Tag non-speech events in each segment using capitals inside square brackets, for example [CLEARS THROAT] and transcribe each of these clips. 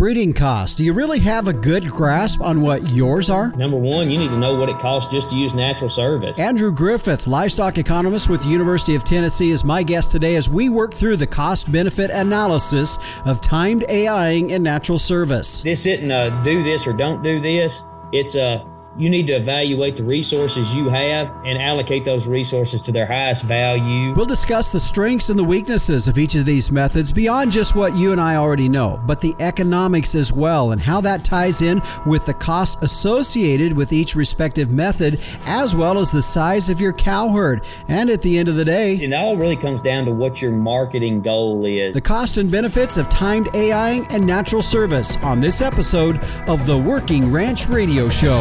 Breeding costs. Do you really have a good grasp on what yours are? Number one, you need to know what it costs just to use natural service. Andrew Griffith, livestock economist with the University of Tennessee, is my guest today as we work through the cost benefit analysis of timed AIing in natural service. This isn't a do this or don't do this. It's a you need to evaluate the resources you have and allocate those resources to their highest value. We'll discuss the strengths and the weaknesses of each of these methods beyond just what you and I already know, but the economics as well and how that ties in with the costs associated with each respective method, as well as the size of your cow herd. And at the end of the day, it all really comes down to what your marketing goal is. The cost and benefits of timed AIing and natural service on this episode of the Working Ranch Radio Show.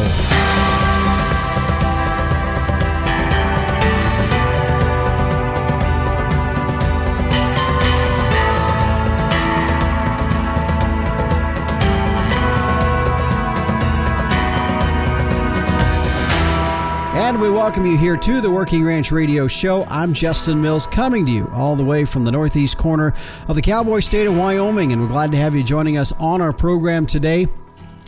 And we welcome you here to the Working Ranch Radio Show. I'm Justin Mills coming to you all the way from the northeast corner of the cowboy state of Wyoming, and we're glad to have you joining us on our program today.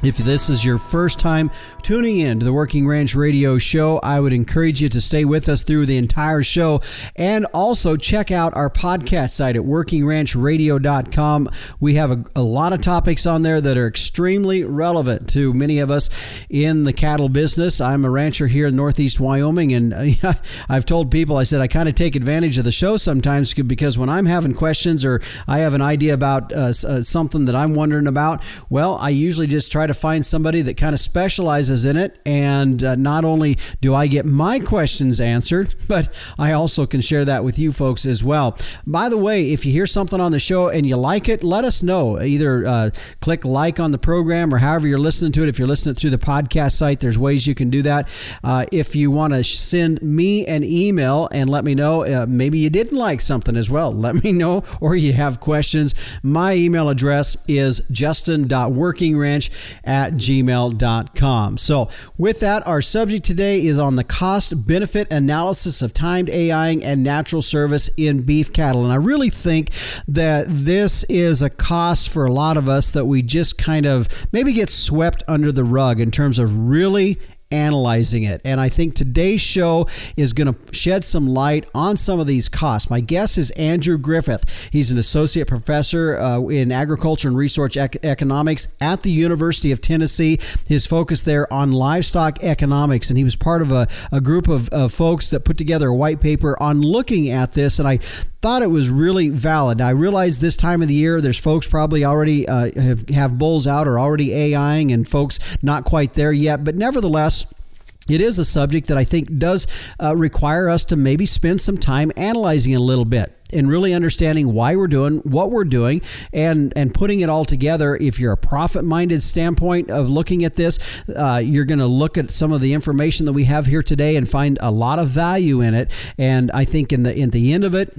If this is your first time tuning in to the Working Ranch Radio Show, I would encourage you to stay with us through the entire show and also check out our podcast site at workingranchradio.com. We have a, a, lot of topics on there that are extremely relevant to many of us in the cattle business. I'm a rancher here in Northeast Wyoming, and uh, [LAUGHS] I've told people, I said, I kind of take advantage of the show sometimes because when I'm having questions or I have an idea about uh, uh, something that I'm wondering about, well, I usually just try to to find somebody that kind of specializes in it. And uh, not only do I get my questions answered, [LAUGHS] but I also can share that with you folks as well. By the way, if you hear something on the show and you like it, let us know. Either uh, click like on the program or however you're listening to it. If you're listening through the podcast site, there's ways you can do that. Uh, if you want to send me an email and let me know, uh, maybe you didn't like something as well, [LAUGHS] let me know, or you have questions. My email address is justin.workingranch at gmail.com. So, with that, our subject today is on the cost benefit analysis of timed AIing and natural service in beef cattle. And I really think that this is a cost for a lot of us that we just kind of maybe get swept under the rug in terms of really analyzing it. And I think today's show is going to shed some light on some of these costs. My guest is Andrew Griffith. He's an associate professor uh, in agriculture and resource ec- economics at the University of Tennessee. His focus there on livestock economics, and he was part of a, a group of, of folks that put together a white paper on looking at this. And I thought it was really valid. I realize this time of the year, there's folks probably already uh, have, have bulls out or already AIing, and folks not quite there yet. But nevertheless, it is a subject that I think does uh, require us to maybe spend some time analyzing a little bit and really understanding why we're doing what we're doing and and putting it all together if you're a profit minded standpoint of looking at this uh, you're going to look at some of the information that we have here today and find a lot of value in it and i think in the in the end of it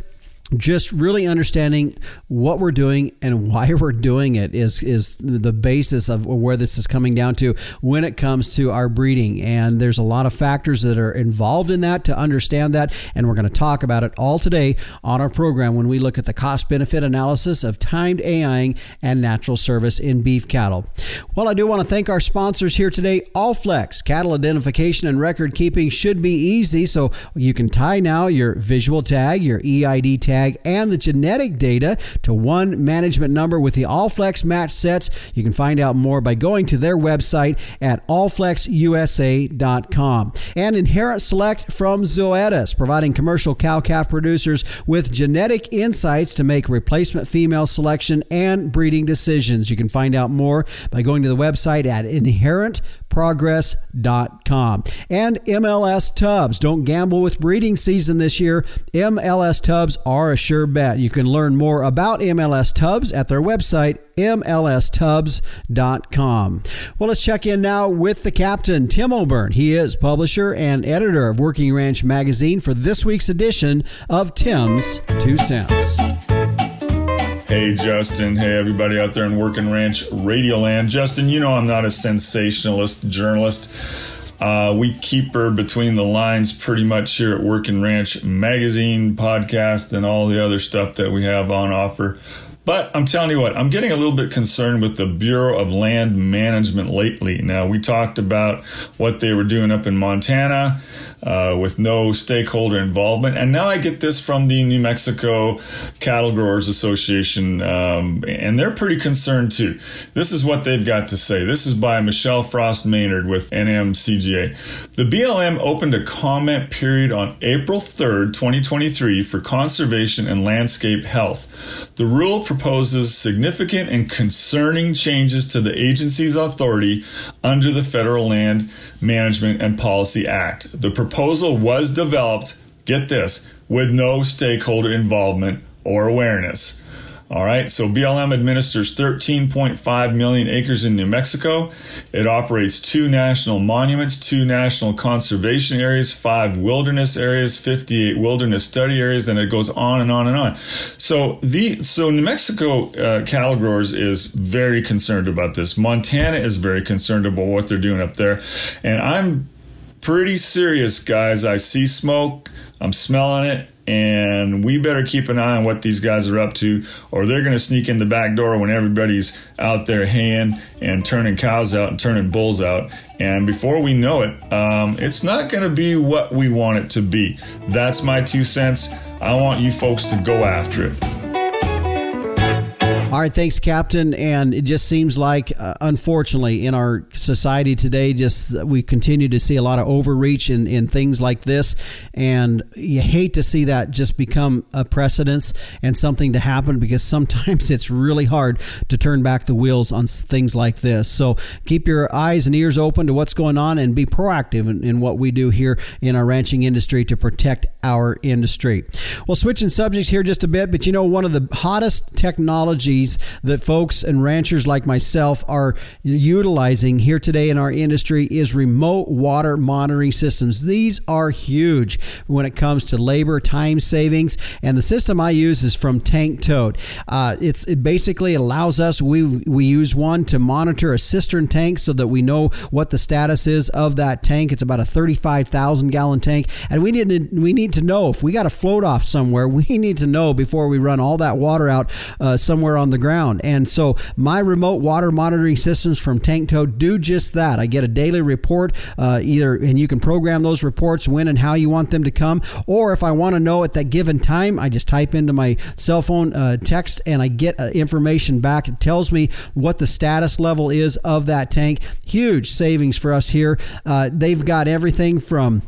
just really understanding what we're doing and why [LAUGHS] we're doing it is is the basis of where this is coming down to when it comes to our breeding and there's a lot of factors that are involved in that to understand that and we're going to talk about it all today on our program when we look at the cost benefit analysis of timed AIing and natural service in beef cattle. Well, I do want to thank our sponsors here today. Allflex cattle identification and record keeping should be easy so you can tie now your visual tag, your EID tag and the genetic data to one management number with the Allflex match sets. You can find out more by going to their website at allflexusa.com. And Inherit Select from Zoetis, providing commercial cow calf producers with genetic insights to make replacement female selection and breeding decisions. You can find out more by going to the website at inherentprogress.com. And MLS Tubs. Don't gamble with breeding season this year. MLS Tubs are a sure bet. You can learn more about MLS Tubs at their website, mlstubs.com. Well, let's check in now with the captain, Tim O'Byrne. He is publisher and editor of Working Ranch Magazine for this week's edition of Tim's Two Cents. Hey, Justin. Hey, everybody out there in Working Ranch Radio Land. Justin, you know I'm not a sensationalist journalist. Uh, we keep her between the lines pretty much here at Working Ranch Magazine, podcast, and all the other stuff that we have on offer. But I'm telling you what, I'm getting a little bit concerned with the Bureau of Land Management lately. Now, we talked about what they were doing up in Montana uh, with no stakeholder involvement. And now I get this from the New Mexico Cattle Growers Association, um, and they're pretty concerned too. This is what they've got to say. This is by Michelle Frost Maynard with NMCGA. The BLM opened a comment period on April 3rd, 2023 for conservation and landscape health. The rule proposes significant and concerning changes to the agency's authority under the Federal Land Management and Policy Act. The proposal was developed, get this, with no stakeholder involvement or awareness. All right, so BLM administers 13.5 million acres in New Mexico. It operates two national monuments, two national conservation areas, five wilderness areas, 58 wilderness study areas, and it goes on and on and on. So the so New Mexico uh, cattle growers is very concerned about this. Montana is very concerned about what they're doing up there, and I'm pretty serious, guys. I see smoke. I'm smelling it and we better keep an eye on what these guys are up to, or they're going to sneak in the back door when everybody's out there haying and turning cows out and turning bulls out. And before we know it, um, it's not going to be what we want it to be. That's my two cents. I want you folks to go after it. All right, thanks, Captain. And it just seems like, uh, unfortunately, in our society today, just we continue to see a lot of overreach in, in things like this. And you hate to see that just become a precedence and something to happen because [LAUGHS] sometimes it's really hard to turn back the wheels on things like this. So keep your eyes and ears open to what's going on and be proactive in, in what we do here in our ranching industry to protect our industry. Well, switching subjects here just a bit, but you know, one of the hottest technologies that folks and ranchers like myself are utilizing here today in our industry is remote water monitoring systems. These are huge when it comes to labor, time savings, and the system I use is from Tank Toad. Uh, it's it basically allows us we we use one to monitor a cistern tank so that we know what the status is of that tank. It's about a 35,000 gallon tank, and we need to, we need to know if we got to float off somewhere. [LAUGHS] We need to know before we run all that water out uh, somewhere on the ground. And so my remote water monitoring systems from Tank Toad do just that. I get a daily report, uh, either, and you can program those reports when and how you want them to come. Or if I want to know at that given time, I just type into my cell phone uh, text and I get uh, information back. It tells me what the status level is of that tank. Huge savings for us here. Uh, they've got everything from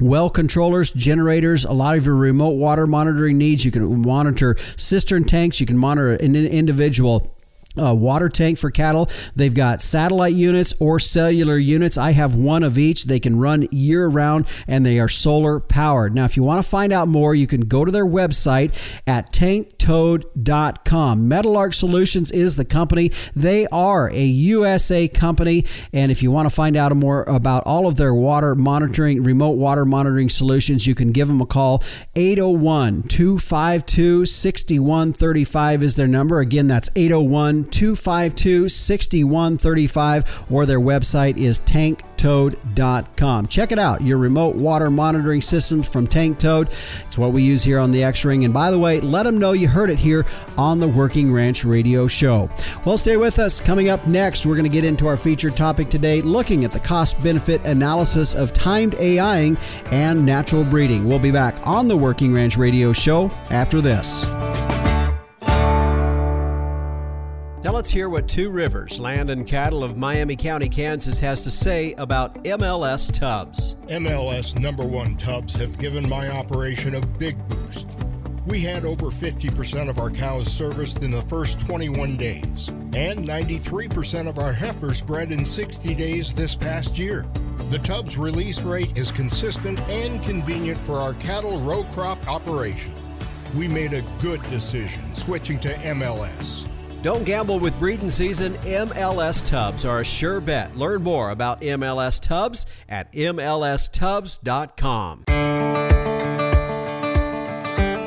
well controllers, generators, a lot of your remote water monitoring needs. You can monitor cistern tanks, you can monitor an individual uh, water tank for cattle. They've got satellite units or cellular units. I have one of each. They can run year round and they are solar powered. Now, if you want to find out more, you can go to their website at tanktoad.com. Metalark Solutions is the company. They are a USA company. And if you want to find out more about all of their water monitoring, remote water monitoring solutions, you can give them a call. 801 252 6135 is their number. Again, that's 801 252 6135 or their website is tanktoad.com. Check it out, your remote water monitoring systems from Tank Toad. It's what we use here on the X Ring. And by the way, let them know you heard it here on the Working Ranch Radio Show. Well, stay with us. Coming up next, we're going to get into our featured topic today, looking at the cost benefit analysis of timed AIing and natural breeding. We'll be back on the Working Ranch Radio Show after this. Now let's hear what Two Rivers Land and Cattle of Miami County, Kansas has to say about MLS tubs. MLS number one tubs have given my operation a big boost. We had over 50% of our cows serviced in the first 21 days, and 93% of our heifers bred in 60 days this past year. The tub's release rate is consistent and convenient for our cattle row crop operation. We made a good decision switching to MLS. Don't gamble with breeding season. MLS tubs are a sure bet. Learn more about MLS tubs at mlstubs.com.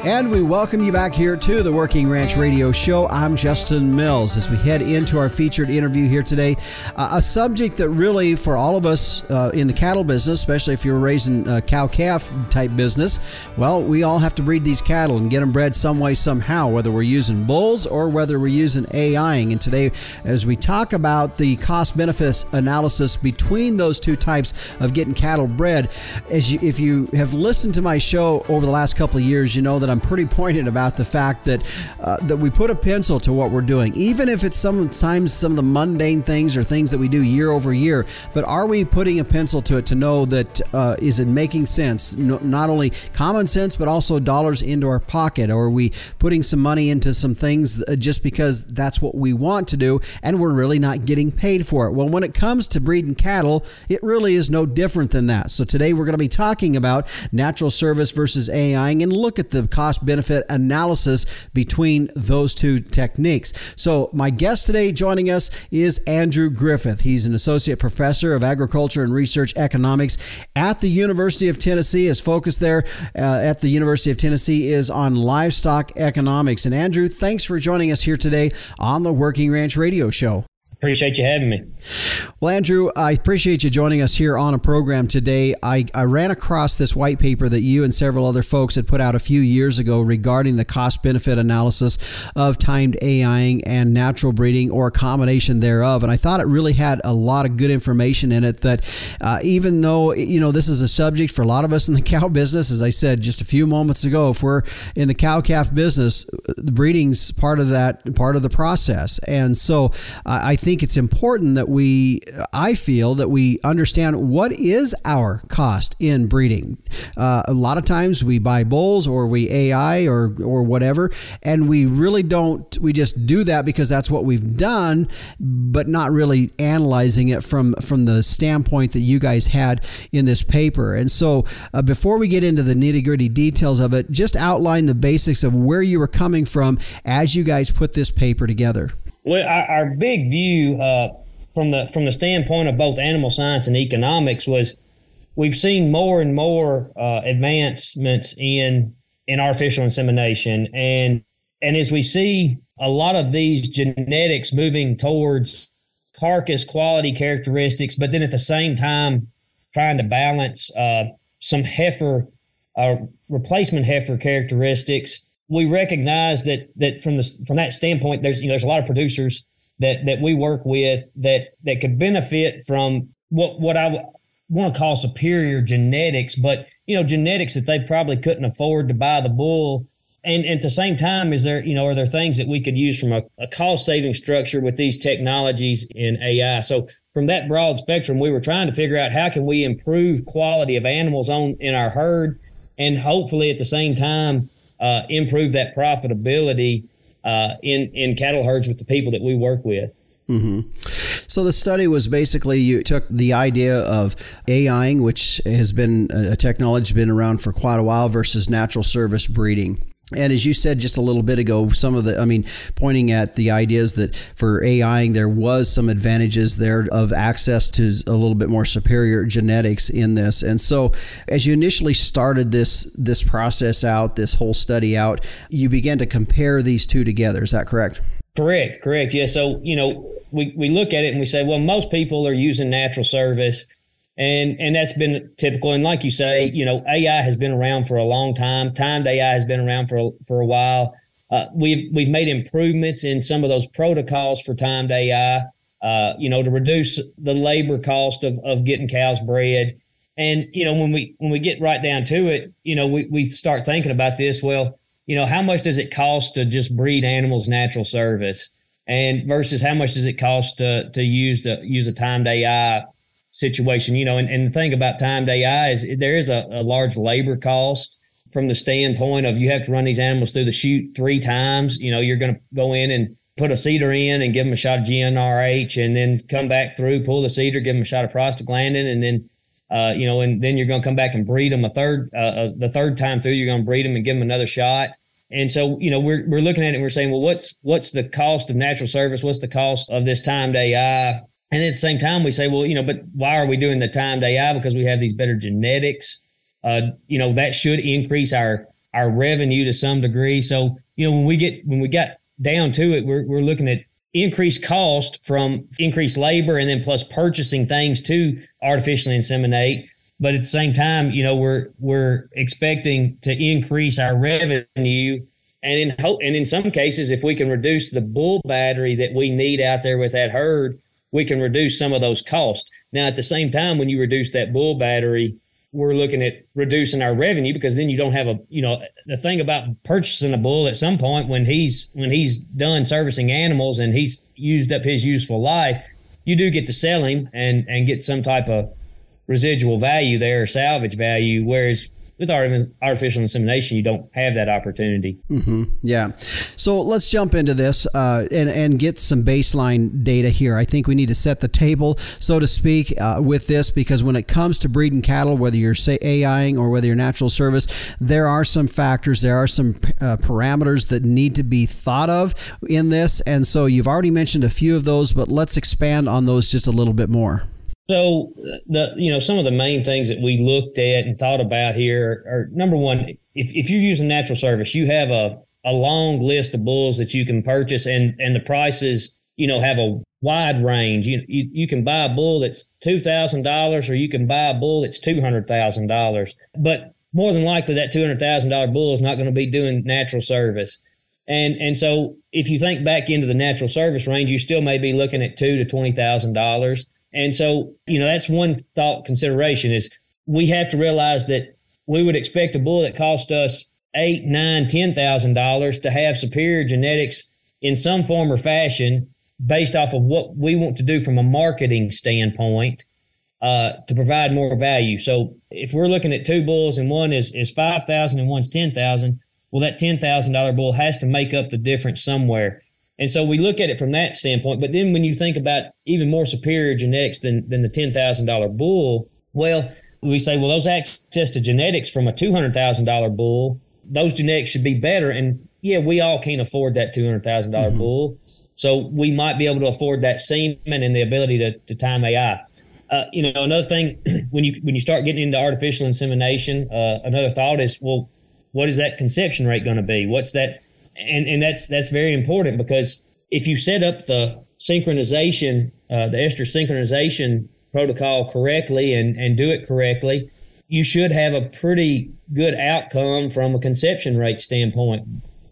And we welcome you back here to the Working Ranch Radio Show. I'm Justin Mills as we head into our featured interview here today. Uh, a subject that really, for all of us uh, in the cattle business, especially if you're raising a cow calf type business, well, we all have to breed these cattle and get them bred some way, somehow, whether we're using bulls or whether we're using AIing. And today, as we talk about the cost benefits analysis between those two types of getting cattle bred, as you, if you have listened to my show over the last couple of years, you know that I'm pretty pointed about the fact that uh, that we put a pencil to what we're doing, even if it's sometimes some of the mundane things or things that we do year over year. But are we putting a pencil to it to know that uh, is it making sense? No, not only common sense, but also dollars into our pocket. Or are we putting some money into some things uh, just because that's what we want to do, and we're really not getting paid for it? Well, when it comes to breeding cattle, it really is no different than that. So today we're going to be talking about natural service versus AIing and look at the cost benefit analysis between those two techniques. So, my guest today joining us is Andrew Griffith. He's an associate professor of agriculture and resource economics at the University of Tennessee. His focus there uh, at the University of Tennessee is on livestock economics. And, Andrew, thanks for joining us here today on the Working Ranch Radio Show. Appreciate you having me. Well, Andrew, I appreciate you joining us here on a program today. I, I ran across this white paper that you and several other folks had put out a few years ago regarding the cost benefit analysis of timed AIing and natural breeding or a combination thereof. And I thought it really had a lot of good information in it that uh, even though, you know, this is a subject for a lot of us in the [LAUGHS] cow business, as I said just a few moments ago, if we're in the cow calf business, the breeding's part of that, part of the process. And so uh, I think think it's important that we, I feel that we understand what is our cost in breeding. Uh, a lot of times we buy bulls or we AI or or whatever, and we really don't. We just do that because that's what we've done, but not really analyzing it from from the standpoint that you guys had in this paper. And so, uh, before we get into the nitty gritty details of it, just outline the basics of where you were coming from as you guys put this paper together. Well, our, our big view uh, from the from the standpoint of both animal science and economics was we've seen more and more uh, advancements in in artificial insemination, and and as we see a lot of these genetics moving towards carcass quality characteristics, but then at the same time trying to balance uh, some heifer uh, replacement heifer characteristics we recognize that that from the from that standpoint, there's you know there's a lot of producers that that we work with that that could benefit from what what I want to call superior genetics, but you know genetics that they probably couldn't afford to buy the bull. And, and at the same time, is there you know are there things that we could use from a, a cost saving structure with these technologies in AI? So from that broad spectrum, we were trying to figure out how can we improve quality of animals on in our herd, and hopefully at the same time uh, improve that profitability uh, in in cattle herds with the people that we work with. Mm-hmm. So the study was basically you took the idea of AIing, which has been a technology been around for quite a while, versus natural service breeding. And as you said just a little bit ago, some of the, I mean, pointing at the ideas that for AIing, there was some advantages there of access to a little bit more superior genetics in this. And so, as you initially started this this process out, this whole study out, you began to compare these two together. Is that correct? Correct, correct. Yeah. So, you know, we, we look at it and we say, well, most people are using natural service and and that's been typical. And like you say, you know, AI has been around for a long time. Timed AI has been around for a, for a while. Uh, we've we've made improvements in some of those protocols for timed AI. Uh, you know, to reduce the labor cost of of getting cows bred. And you know, when we when we get right down to it, you know, we we start thinking about this. Well, you know, how much does it cost to just breed animals natural service, and versus how much does it cost to to use to use a timed AI situation, you know, and, and the thing about timed AI is there is a, a large labor cost from the standpoint of you have to run these animals through the chute three times. You know, you're going to go in and put a CIDR in and give them a shot of GnRH and then come back through, pull the CIDR, give them a shot of prostaglandin, and then, uh, you know, and then you're going to come back and breed them a third, uh, uh, the third time through, you're going to breed them and give them another shot. And so, you know, we're, we're looking at it and we're saying, well, what's, what's the cost of natural service? What's the cost of this timed AI? And at the same time, we say, well, you know, but why are we doing the timed AI? Because we have these better genetics. Uh, you know, that should increase our our revenue to some degree. So, you know, when we get when we got down to it, we're we're looking at increased cost from increased labor and then plus purchasing things to artificially inseminate. But at the same time, you know, we're we're expecting to increase our revenue and in hope, and in some cases, if we can reduce the bull battery that we need out there with that herd, we can reduce some of those costs. Now, at the same time, when you reduce that bull battery, we're looking at reducing our revenue because then you don't have a you know the thing about purchasing a bull at some point when he's when he's done servicing animals and he's used up his useful life you do get to sell him and and get some type of residual value there salvage value whereas with artificial insemination, you don't have that opportunity. Mm-hmm. Yeah. So let's jump into this uh, and, and get some baseline data here. I think we need to set the table, so to speak, uh, with this because when it comes to breeding cattle, whether you're say AIing or whether you're natural service, there are some factors, there are some uh, parameters that need to be thought of in this. And so you've already mentioned a few of those, but let's expand on those just a little bit more. So the you know some of the main things that we looked at and thought about here are number one, if, if you're using natural service, you have a, a long list of bulls that you can purchase and and the prices you know have a wide range. You you, you can buy a bull that's two thousand dollars or you can buy a bull that's two hundred thousand dollars. But more than likely that two hundred thousand dollar bull is not going to be doing natural service. And and so if you think back into the natural service range, you still may be looking at two to twenty thousand dollars. And so, you know, that's one thought consideration is we have to realize that we would expect a bull that cost us eight, nine, ten thousand dollars to have superior genetics in some form or fashion based off of what we want to do from a marketing standpoint uh, to provide more value. So if we're looking at two bulls and one is is five thousand and one's ten thousand, well that ten thousand dollar bull has to make up the difference somewhere. And so we look at it from that standpoint. But then when you think about even more superior genetics than, than the $10,000 bull, well, we say, well, those access to genetics from a $200,000 bull, those genetics should be better. And yeah, we all can't afford that $200,000 mm-hmm. bull. So we might be able to afford that semen and the ability to, to time AI. Uh, you know, another thing [CLEARS THROAT] when you when you start getting into artificial insemination, uh, another thought is, well, what is that conception rate going to be? What's that and and that's that's very important because if you set up the synchronization, uh, the estrus synchronization protocol correctly and and do it correctly, you should have a pretty good outcome from a conception rate standpoint.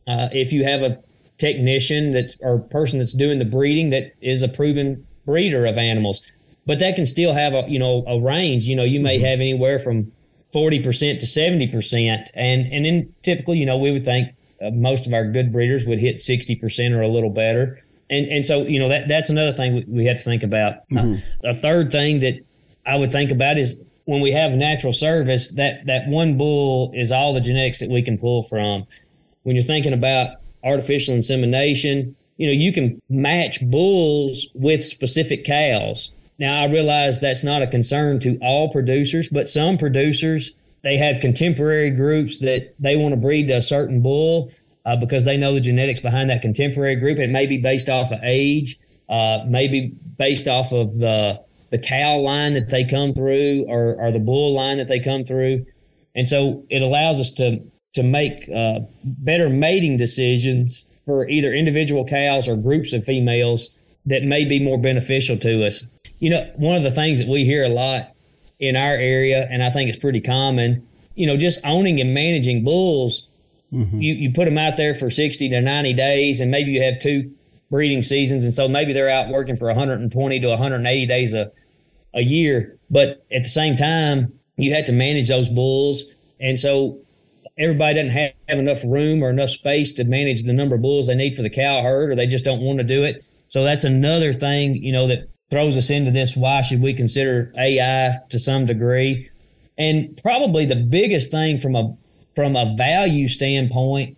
Uh, if you have a technician that's or person that's doing the breeding that is a proven breeder of animals, but that can still have a you know a range. You know, you may mm-hmm. have anywhere from 40% to 70%. And, and then typically, you know, we would think uh, most of our good breeders would hit 60% or a little better. And, and so, you know, that, that's another thing we, we have to think about. Uh, mm-hmm. Uh, a third thing that I would think about is when we have natural service, that, that one bull is all the genetics that we can pull from. When you're thinking about artificial insemination, you know, you can match bulls with specific cows. Now, I realize that's not a concern to all producers, but some producers they have contemporary groups that they want to breed a certain bull uh, because they know the genetics behind that contemporary group. It may be based off of age, uh, maybe based off of the the cow line that they come through, or, or the bull line that they come through, and so it allows us to to make uh, better mating decisions for either individual cows or groups of females that may be more beneficial to us. You know, one of the things that we hear a lot in our area, and I think it's pretty common. You know, just owning and managing bulls, mm-hmm. you, you put them out there for 60 to 90 days, and maybe you have two breeding seasons. And so maybe they're out working for 120 to 180 days a, a year. But at the same time, you have to manage those bulls. And so everybody doesn't have, have enough room or enough space to manage the number of bulls they need for the cow herd, or they just don't want to do it. So that's another thing, you know, that throws us into this why should we consider AI to some degree? And probably the biggest thing from a from a value standpoint,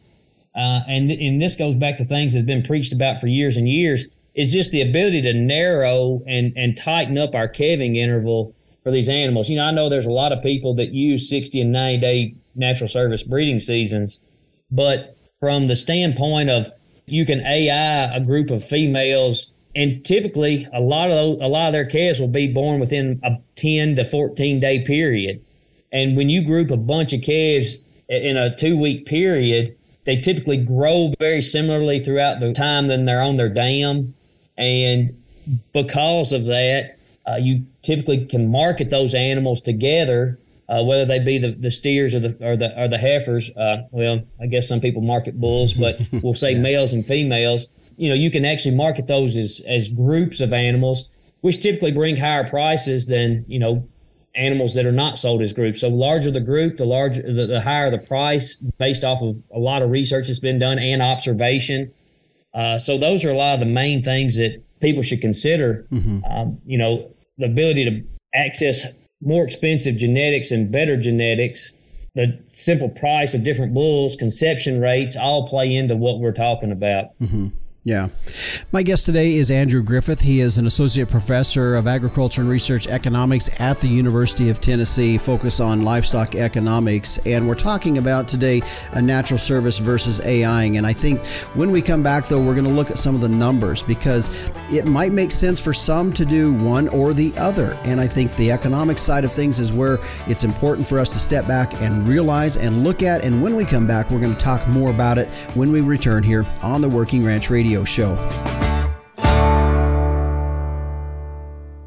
uh, and and this goes back to things that have been preached about for years and years, is just the ability to narrow and and tighten up our calving interval for these animals. You know, I know there's a lot of people that use 60 and 90 day natural service breeding seasons, but from the standpoint of you can AI a group of females and typically a lot of those, a lot of their calves will be born within a 10 to 14 day period and when you group a bunch of calves in a two week period, they typically grow very similarly throughout the time that they're on their dam. And because of that, uh, you typically can market those animals together, uh, whether they be the, the steers or the or the or the heifers. Uh, well, I guess some people market bulls, but [LAUGHS] we'll say yeah. males and females. You know, you can actually market those as as groups of animals, which typically bring higher prices than you know animals that are not sold as groups. So larger the group, the larger the, the higher the price, based off of a lot of research that's been done and observation. Uh, so those are a lot of the main things that people should consider. Mm-hmm. Um, you know, the ability to access more expensive genetics and better genetics, the simple price of different bulls, conception rates, all play into what we're talking about. Mm-hmm. Yeah. My guest today is Andrew Griffith. He is an associate professor of agriculture and resource economics at the University of Tennessee, focus on livestock economics. And we're talking about today a natural service versus AIing. And I think when we come back, though, we're going to look at some of the numbers because it might make sense for some to do one or the other. And I think the economic side of things is where it's important for us to step back and realize and look at. And when we come back, we're going to talk more about it when we return here on the Working Ranch Radio radio show.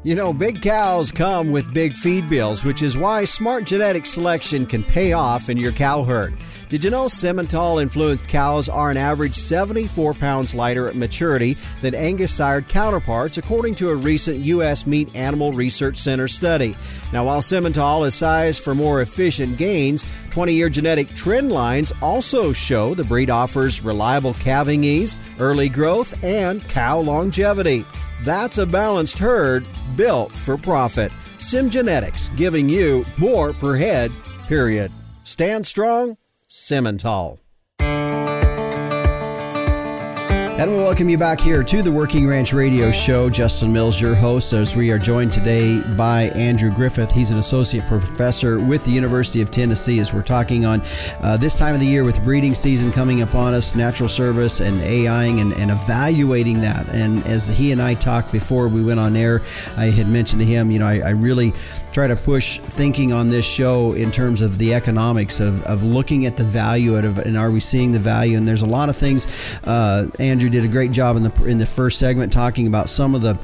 You know, big cows come with big feed bills, which is why smart genetic selection can pay off in your cow herd. Did you know Simmental influenced cows are an average 74 pounds lighter at maturity than Angus sired counterparts, according to a recent U.S. Meat Animal Research Center study? Now, while Simmental is sized for more efficient gains, 20 year genetic trend lines also show the breed offers reliable calving ease, early growth, and cow longevity. That's a balanced herd built for profit. SimGenetics giving you more per head, period. Stand strong Simmental. And we welcome you back here to the Working Ranch Radio Show. Justin Mills, your host, as we are joined today by Andrew Griffith. He's an associate professor with the University of Tennessee as we're talking on uh, this time of the year with breeding season coming upon us, natural service and AIing and, and evaluating that. And as he and I talked before we went on air, I had mentioned to him, you know, I, I really try to push thinking on this show in terms of the economics of, of looking at the value of and are we seeing the value? And there's a lot of things. Uh, Andrew did a great job in the in the first segment talking about some of the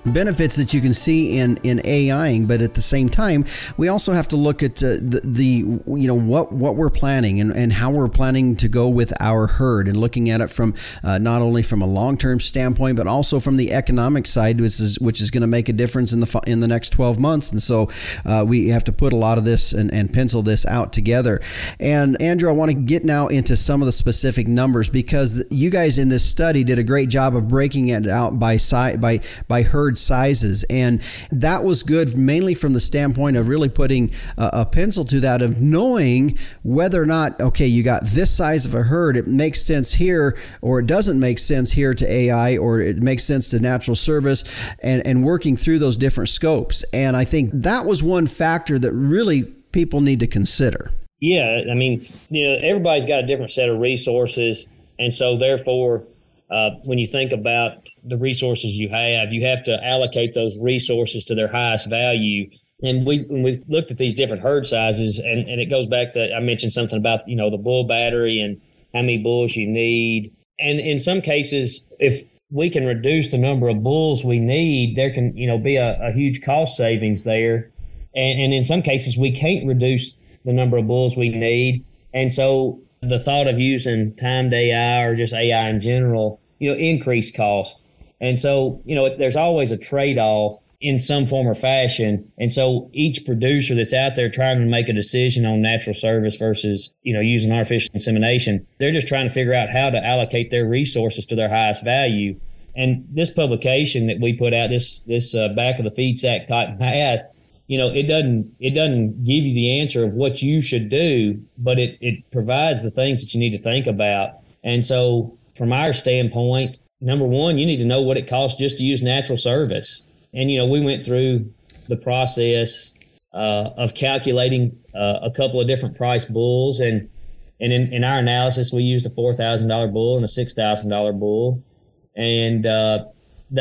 benefits that you can see in in AIing, but at the same time, we also have to look at uh, the, the you know what what we're planning and, and how we're planning to go with our herd and looking at it from uh, not only from a long term standpoint, but also from the economic side, which is which is going to make a difference in the in the next twelve months. And so uh, we have to put a lot of this and, and pencil this out together. And Andrew, I want to get now into some of the specific numbers because you guys in this study did a great job of breaking it out by side by by herd sizes. And that was good mainly from the standpoint of really putting a, a pencil to that of knowing whether or not, okay, you got this size of a herd, it makes sense here, or it doesn't make sense here to AI, or it makes sense to natural service, and, and working through those different scopes. And I think that was one factor that really people need to consider. Yeah, I mean, you know, everybody's got a different set of resources, and so therefore, uh, when you think about the resources you have, you have to allocate those resources to their highest value. And we when we looked at these different herd sizes, and, and it goes back to I mentioned something about you know the bull battery and how many bulls you need. And in some cases, if we can reduce the number of bulls we need, there can you know be a, a huge cost savings there. And, and in some cases, we can't reduce the number of bulls we need. And so the thought of using timed AI or just AI in general, you know, increased cost. And so, you know, there's always a trade off in some form or fashion. And so each producer that's out there trying to make a decision on natural service versus, you know, using artificial insemination, they're just trying to figure out how to allocate their resources to their highest value. And this publication that we put out, this this uh, back of the feed sack type math, you know, it doesn't it doesn't give you the answer of what you should do, but it it provides the things that you need to think about. And so, from our standpoint, number one, you need to know what it costs just to use natural service. And you know, we went through the process uh, of calculating uh, a couple of different price bulls, and and in, in our analysis, we used a four thousand dollar bull and a six thousand dollar bull, and uh,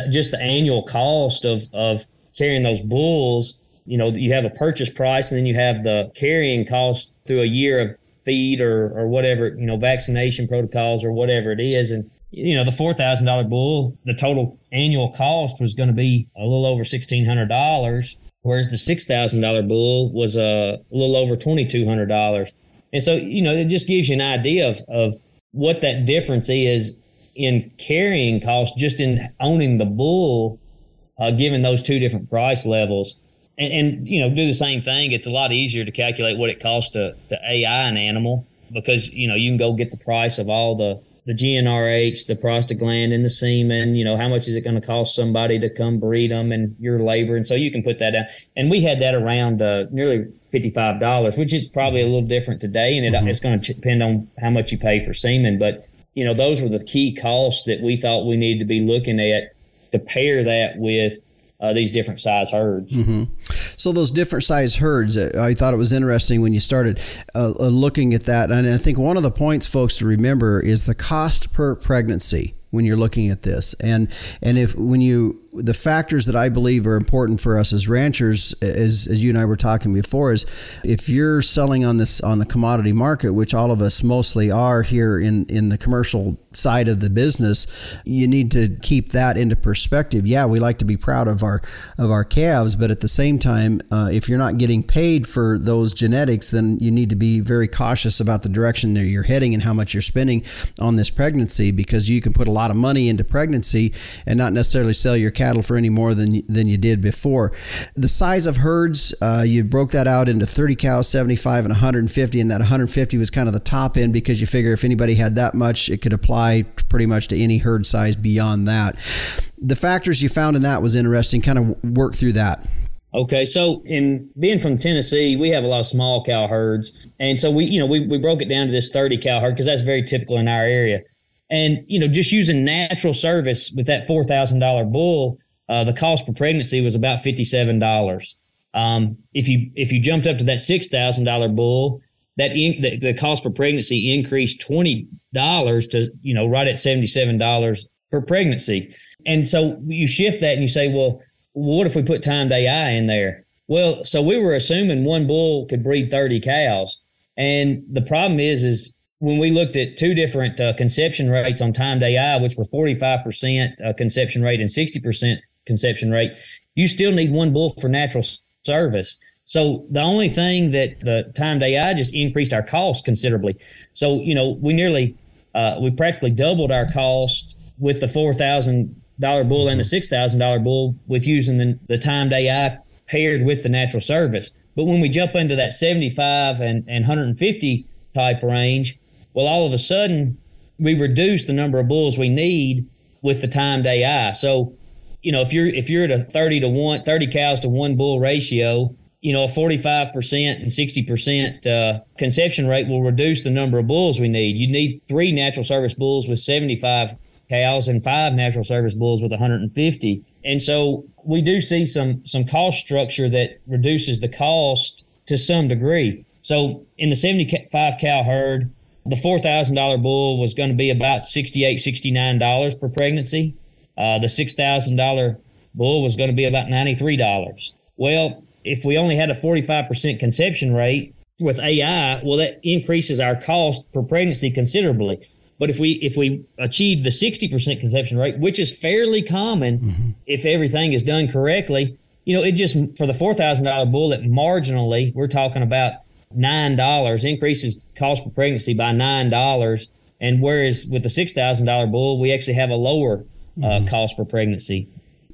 just the annual cost of of carrying those bulls you know, you have a purchase price and then you have the carrying cost through a year of feed or or whatever you know vaccination protocols or whatever it is. And you know the four thousand dollar bull the total annual cost was going to be a little over sixteen hundred dollars whereas the six thousand dollar bull was a little over twenty two hundred dollars. And so you know it just gives you an idea of of what that difference is in carrying cost just in owning the bull uh, given those two different price levels and, and you know do the same thing it's a lot easier to calculate what it costs to, to ai an animal because you know you can go get the price of all the the GnRH, the prostaglandin, the semen, you know, how much is it going to cost somebody to come breed them and your labor? And so you can put that down. And we had that around uh, nearly $55, which is probably a little different today. And it, mm-hmm. it's going to depend on how much you pay for semen. But, you know, those were the key costs that we thought we needed to be looking at to pair that with uh, these different size herds. Mm-hmm. So those different size herds, uh, I thought it was interesting when you started uh, uh, looking at that, and I think one of the points, folks, to remember is the cost per pregnancy when you're looking at this, and and if when you the factors that I believe are important for us as ranchers, as, as you and I were talking before, is if you're selling on this on the commodity market, which all of us mostly are here in in the commercial side of the business, you need to keep that into perspective. Yeah, we like to be proud of our of our calves, but at the same time, uh, if you're not getting paid for those genetics, then you need to be very cautious about the direction that you're heading and how much you're spending on this pregnancy because you can put a lot of money into pregnancy and not necessarily sell your cattle for any more than than you did before. The size of herds, uh, you broke that out into 30 cows, 75, and 150, and that 150 was kind of the top end because you figure if anybody had that much, it could apply pretty much to any herd size beyond that. The factors you found in that was interesting. Kind of work through that. Okay, so in being from Tennessee, we have a lot of small cow herds, and so we, you know, we, we broke it down to this 30 cow herd because that's very typical in our area. And you know, just using natural service with that four thousand dollar bull, uh, the cost per pregnancy was about fifty seven dollars. Um, if you if you jumped up to that six thousand dollar bull, that in, the, the cost per pregnancy increased twenty dollars to you know right at seventy seven dollars per pregnancy. And so you shift that and you say, well, what if we put timed AI in there? Well, so we were assuming one bull could breed thirty cows, and the problem is is when we looked at two different uh, conception rates on timed AI, which were 45% uh, conception rate and 60% conception rate, you still need one bull for natural service. So the only thing that the timed AI just increased our cost considerably. So, you know, we nearly, uh, we practically doubled our cost with the $4,000 bull and the $6,000 bull with using the, the timed AI paired with the natural service. But when we jump into that 75 and, and 150 type range, well, all of a sudden, we reduce the number of bulls we need with the timed AI. So, you know, if you're if you're at a 30 to 1, 30 cows to 1 bull ratio, you know, a 45% and 60% uh, conception rate will reduce the number of bulls we need. You need three natural service bulls with 75 cows and five natural service bulls with 150. And so we do see some some cost structure that reduces the cost to some degree. So in the 75 cow herd, the $4,000 bull was going to be about $68, $69 per pregnancy. Uh, the $6,000 bull was going to be about $93. Well, if we only had a 45% conception rate with AI, well, that increases our cost per pregnancy considerably. But if we if we achieve the 60% conception rate, which is fairly common mm-hmm. if everything is done correctly, you know, it just for the $4,000 bull, it marginally, we're talking about nine dollars increases cost per pregnancy by nine dollars and whereas with the six thousand dollar bull we actually have a lower uh, mm-hmm. cost per pregnancy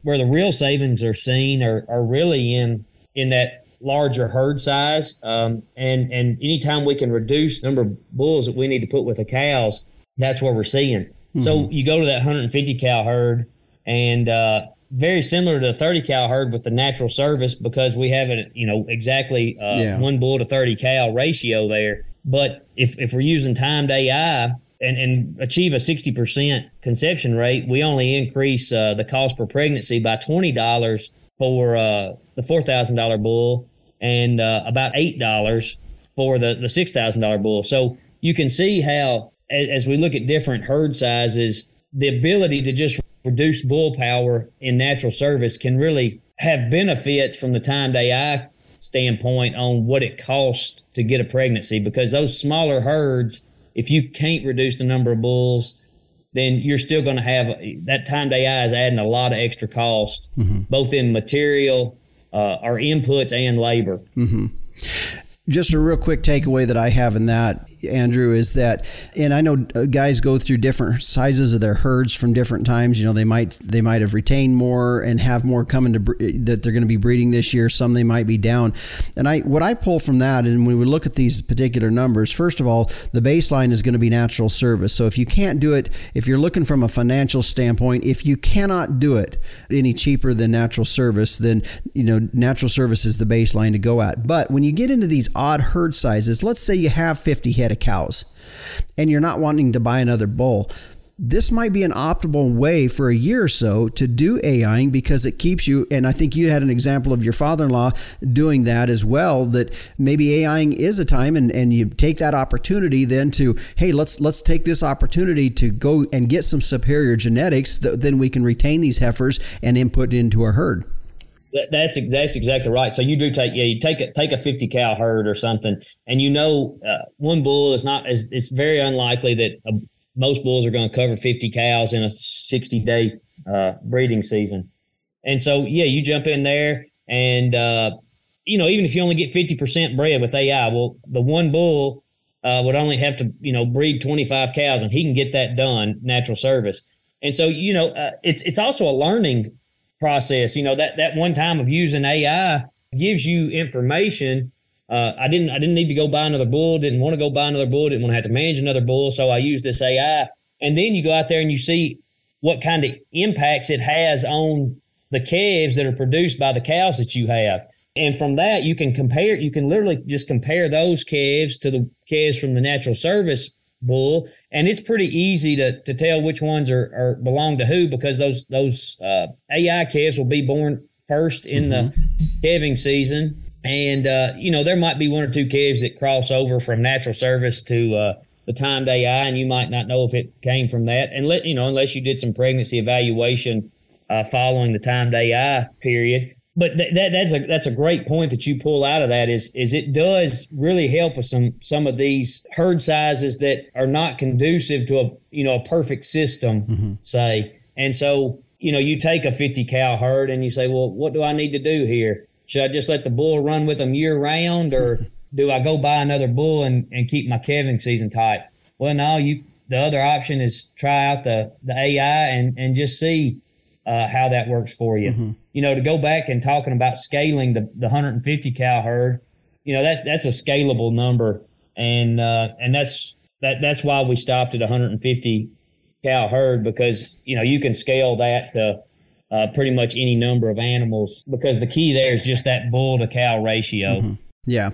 where the real savings are seen are, are really in in that larger herd size um, and and anytime we can reduce the number of bulls that we need to put with the cows that's what we're seeing mm-hmm. so you go to that 150 cow herd and uh, very similar to a 30 cow herd with the natural service because we have it, you know, exactly uh, yeah. one bull to 30 cow ratio there. But if, if we're using timed AI and, and achieve a 60% conception rate, we only increase uh, the cost per pregnancy by $20 for uh, the $4,000 bull and uh, about $8 for the, the $6,000 bull. So you can see how, as, as we look at different herd sizes, the ability to just reduced bull power in natural service can really have benefits from the timed AI standpoint on what it costs to get a pregnancy because those smaller herds, if you can't reduce the number of bulls, then you're still going to have that timed AI is adding a lot of extra cost, mm-hmm. both in material, uh, our inputs, and labor. Mm-hmm just a real quick takeaway that I have in that, Andrew, is that, and I know uh, guys go through different sizes of their herds from different times. You know, they might they might have retained more and have more coming to eh, that they're going to be breeding this year. Some they might be down. And I what I pull from that, and when we look at these particular numbers, first of all, the baseline is going to be natural service. So if you can't do it, if you're looking from a financial standpoint, if you cannot do it any cheaper than natural service, then you know natural service is the baseline to go at. But when you get into these odd herd sizes, let's say you have 50 head of cows and you're not wanting to buy another bull, this might be an optimal way for a year or so to do AIing because it keeps you. And I think you had an example of your father in law doing that as well. That maybe AIing is a time, and, and you take that opportunity then to hey, let's let's take this opportunity to go and get some superior genetics. That then we can retain these heifers and input into our herd that's that's exactly right. So you do take yeah you take a take a fifty cow herd or something, and you know uh, one bull is not as it's very unlikely that uh, most bulls are going to cover fifty cows in a sixty day uh, breeding season, and so yeah you jump in there and uh, you know even if you only get fifty percent bred with AI, well the one bull uh, would only have to you know breed twenty five cows and he can get that done natural service, and so you know uh, it's it's also a learning process. You know that that one time of using AI gives you information. Uh, I didn't I didn't need to go buy another bull. Didn't want to go buy another bull. Didn't want to have to manage another bull. So I use this AI, and then you go out there and you see what kind of impacts it has on the calves that are produced by the cows that you have. And from that, you can compare. You can literally just compare those calves to the calves from the natural service bull, and it's pretty easy to to tell which ones are, are belong to who because those those uh, AI calves will be born first in mm-hmm. the calving season, and uh, you know there might be one or two calves that cross over from natural service to uh, the timed AI, and you might not know if it came from that, and let you know unless you did some pregnancy evaluation uh, following the timed AI period but th- that that's a that's a great point that you pull out of that is is it does really help with some some of these herd sizes that are not conducive to a you know a perfect system mm-hmm. say. And so you know you take a 50 cow herd and you say well what do I need to do here? Should I just let the bull run with them year round or [LAUGHS] do I go buy another bull and, and keep my calving season tight? Well no you the other option is try out the the AI and and just see uh, how that works for you. Mm-hmm. You know, to go back and talking about scaling the, the 150 cow herd, you know, that's that's a scalable number, and uh, and that's that that's why we stopped at 150 cow herd because you know you can scale that to uh, pretty much any number of animals because the key there is just that bull to cow ratio. Mm-hmm. Yeah.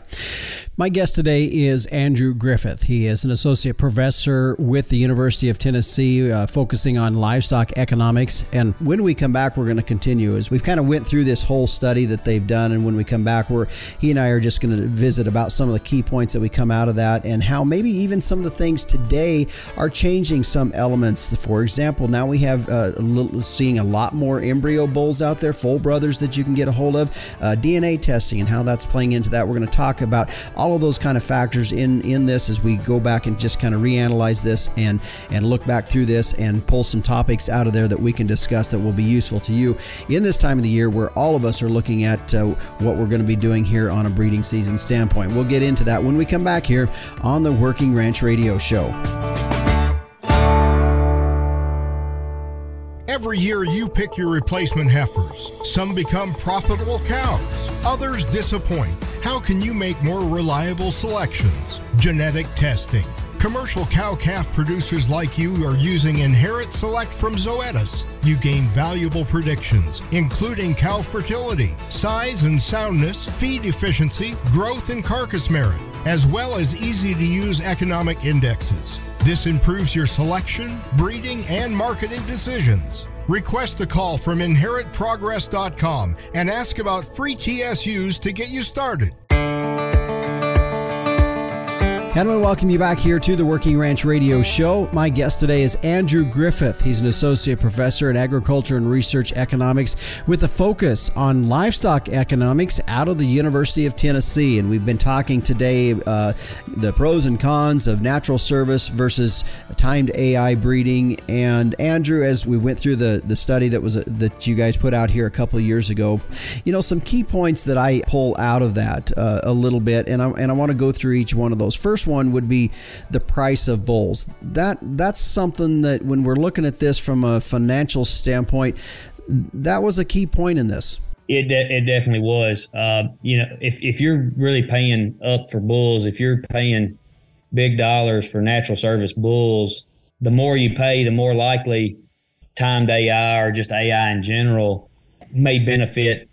My guest today is Andrew Griffith. He is an associate professor with the University of Tennessee, uh, focusing on livestock economics. And when we come back, we're going to continue as we've kind of went through this whole study that they've done. And when we come back, we're he and I are just going to visit about some of the key points that we come out of that, and how maybe even some of the things today are changing some elements. For example, now we have uh, a little, seeing a lot more embryo bulls out there, full brothers that you can get a hold of, uh, DNA testing, and how that's playing into that. We're going to talk about all all of those kind of factors in in this as we go back and just kind of reanalyze this and and look back through this and pull some topics out of there that we can discuss that will be useful to you in this time of the year where all of us are looking at uh, what we're going to be doing here on a breeding season standpoint. We'll get into that when we come back here on the Working Ranch Radio Show. Every year you pick your replacement heifers. Some become profitable cows, others disappoint. How can you make more reliable selections? Genetic testing. Commercial cow calf producers like you are using Inherit Select from Zoetis. You gain valuable predictions, including cow fertility, size and soundness, feed efficiency, growth and carcass merit, as well as easy to use economic indexes. This improves your selection, breeding, and marketing decisions. Request a call from inheritprogress.com and ask about free TSUs to get you started. And we welcome you back here to the Working Ranch Radio Show. My guest today is Andrew Griffith. He's an associate professor in agriculture and resource economics with a focus on livestock economics out of the University of Tennessee. And we've been talking today uh, the pros and cons of natural service versus timed AI breeding. And Andrew, as we went through the, the study that was that you guys put out here a couple years ago, you know some key points that I pull out of that uh, a little bit, and I, and I want to go through each one of those. First one would be the price of bulls. That that's something that when we're looking at this from a financial standpoint, that was a key point in this. It, de- it definitely was. Uh, you know, if, if you're really paying up for bulls, if you're paying big dollars for natural service bulls, the more you pay, the more likely timed AI or just AI in general may benefit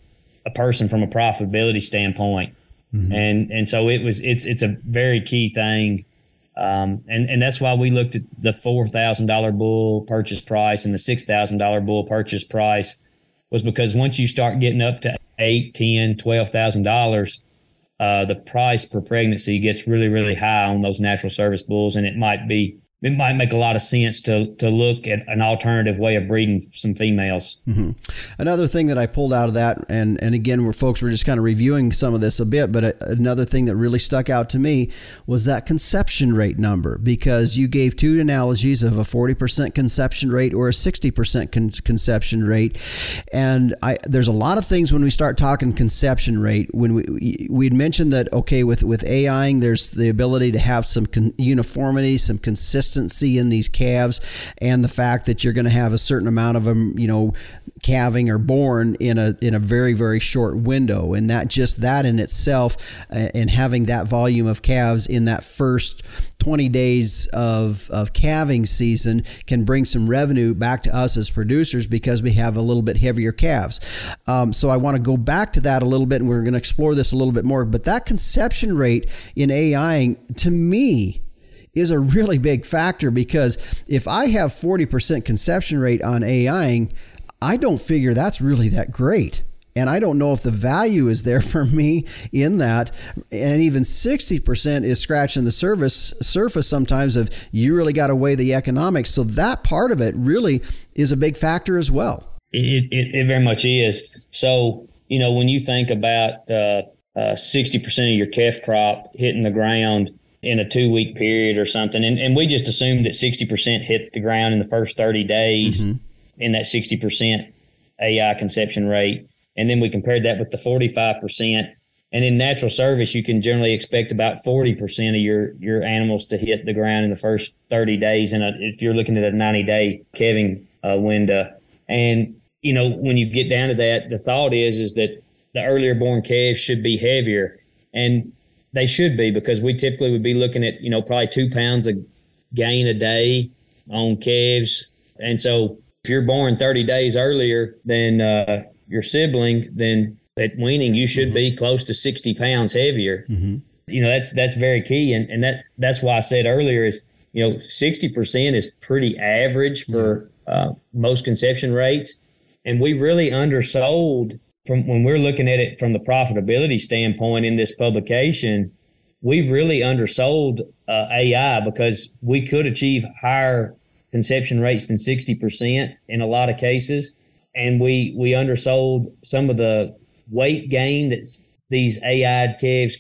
a person from a profitability standpoint. Mm-hmm. And and so it was it's it's a very key thing. Um, and and that's why we looked at the four thousand dollar bull purchase price and the six thousand dollar bull purchase price was because once you start getting up to eight, ten, twelve thousand dollars, uh, the price per pregnancy gets really really high on those natural service bulls, and it might be it might make a lot of sense to to look at an alternative way of breeding some females. Mm-hmm. Another thing that I pulled out of that, and and again, we're folks were just kind of reviewing some of this a bit, but a, another thing that really stuck out to me was that conception rate number because you gave two analogies of a forty percent conception rate or a sixty percent con- conception rate, and I there's a lot of things when we start talking conception rate when we we'd mentioned that okay with with AIing there's the ability to have some con- uniformity, some consistency consistency in these calves and the fact that you're going to have a certain amount of them, you know, calving or born in a in a very very short window and that just that in itself and having that volume of calves in that first 20 days of, of calving season can bring some revenue back to us as producers because we have a little bit heavier calves. Um, so I want to go back to that a little bit and we're going to explore this a little bit more. But that conception rate in AI, to me, is a really big factor because if I have 40% conception rate on AIing, I don't figure that's really that great. And I don't know if the value is there [LAUGHS] for me in that. And even 60% is scratching the surface surface sometimes of you really got to weigh the economics. So that part of it really is a big factor as well. It, it, it very much is. So, you know, when you think about uh, uh, 60% of your calf crop hitting the ground, in a two week period or something. And, and we just assumed that 60% hit the ground in the first 30 days mm-hmm. in that 60% AI conception rate. And then we compared that with the 45%. And in natural service, you can generally expect about 40% of your, your animals to hit the ground in the first 30 days. And if you're looking at a 90 day calving uh, window. And, you know, when you get down to that, the thought is, is that the earlier born calves should be heavier. And they should be because we typically would be looking at you know probably two pounds of gain a day on calves, and so if you're born 30 days earlier than uh, your sibling, then at weaning you should mm-hmm. be close to 60 pounds heavier. Mm-hmm. You know that's that's very key, and and that that's why I said earlier is you know 60 percent is pretty average for uh, most conception rates, and we really undersold from when we're looking at it from the profitability standpoint in this publication, we really undersold uh, AI because we could achieve higher conception rates than 60% in a lot of cases. And we, we undersold some of the weight gain that these AI calves